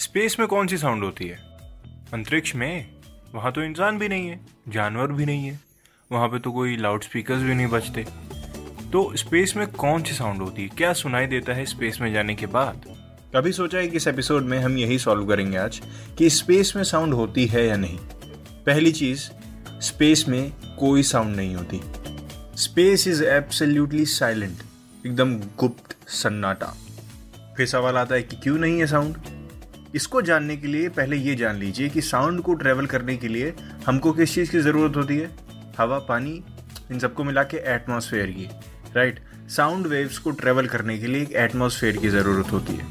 Space में कौन सी sound होती है? अंतरिक्ष में? वहाँ तो इंसान भी नहीं है, जानवर भी नहीं है। वहाँ पे तो कोई लाउड स्पीकर्स भी नहीं बजते। तो स्पेस में कौन सी साउंड होती है? क्या सुनाई देता है स्पेस में जाने के बाद? कभी सोचा है कि इस एपिसोड में हम यही सॉल्व करेंगे आज कि स्पेस में साउंड होती है या नहीं। पहली चीज़, स्पेस में कोई साउंड नहीं होती। स्पेस इज़ एब्सोल्युटली साइलेंट, एकदम गुप्त सन्नाटा। फिर सवाल आता है कि क्यों नहीं है साउंड? इसको जानने के लिए पहले ये जान लीजिए कि साउंड को ट्रेवल करने के लिए हमको किस चीज़ की ज़रूरत होती है? हवा, पानी, इन सबको मिला के एटमोसफेयर की राइट साउंड वेव्स को ट्रेवल करने के लिए एक एटमोसफेयर की ज़रूरत होती है।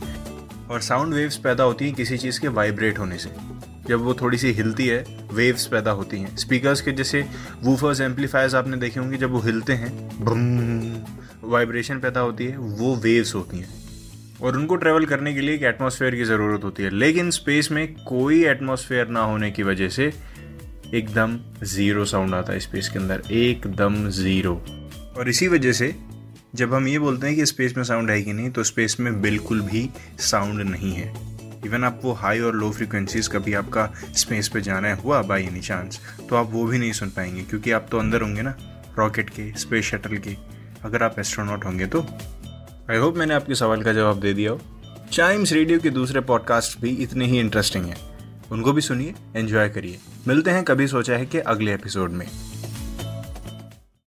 और साउंड वेव्स पैदा होती हैं किसी चीज़ के वाइब्रेट होने से। जब वो थोड़ी सी हिलती है वेव्स पैदा होती हैं। स्पीकर्स के जैसे वूफर्स एम्पलीफायर्स आपने देखे होंगे, जब वो हिलते हैं वाइब्रेशन पैदा होती है, वो वेव्स होती हैं। और उनको ट्रेवल करने के लिए एक एटमॉस्फेयर की ज़रूरत होती है। लेकिन स्पेस में कोई एटमॉस्फेयर ना होने की वजह से एकदम ज़ीरो साउंड आता है स्पेस के अंदर। एकदम ज़ीरो और इसी वजह से जब हम ये बोलते हैं कि स्पेस में साउंड है कि नहीं तो स्पेस में बिल्कुल भी साउंड नहीं है। इवन आप वो हाई और लो फ्रिक्वेंसीज कभी आपका स्पेस पे जाना है, हुआ बाई एनी चांस तो आप वो भी नहीं सुन पाएँगे, क्योंकि आप तो अंदर होंगे ना रॉकेट के स्पेस शटल के। अगर आप एस्ट्रोनॉट होंगे तो आई होप मैंने आपके सवाल का जवाब दे दिया हो। चाइम्स रेडियो के दूसरे पॉडकास्ट भी इतने ही इंटरेस्टिंग हैं। उनको भी सुनिए एंजॉय करिए। मिलते हैं कभी सोचा है कि अगले एपिसोड में।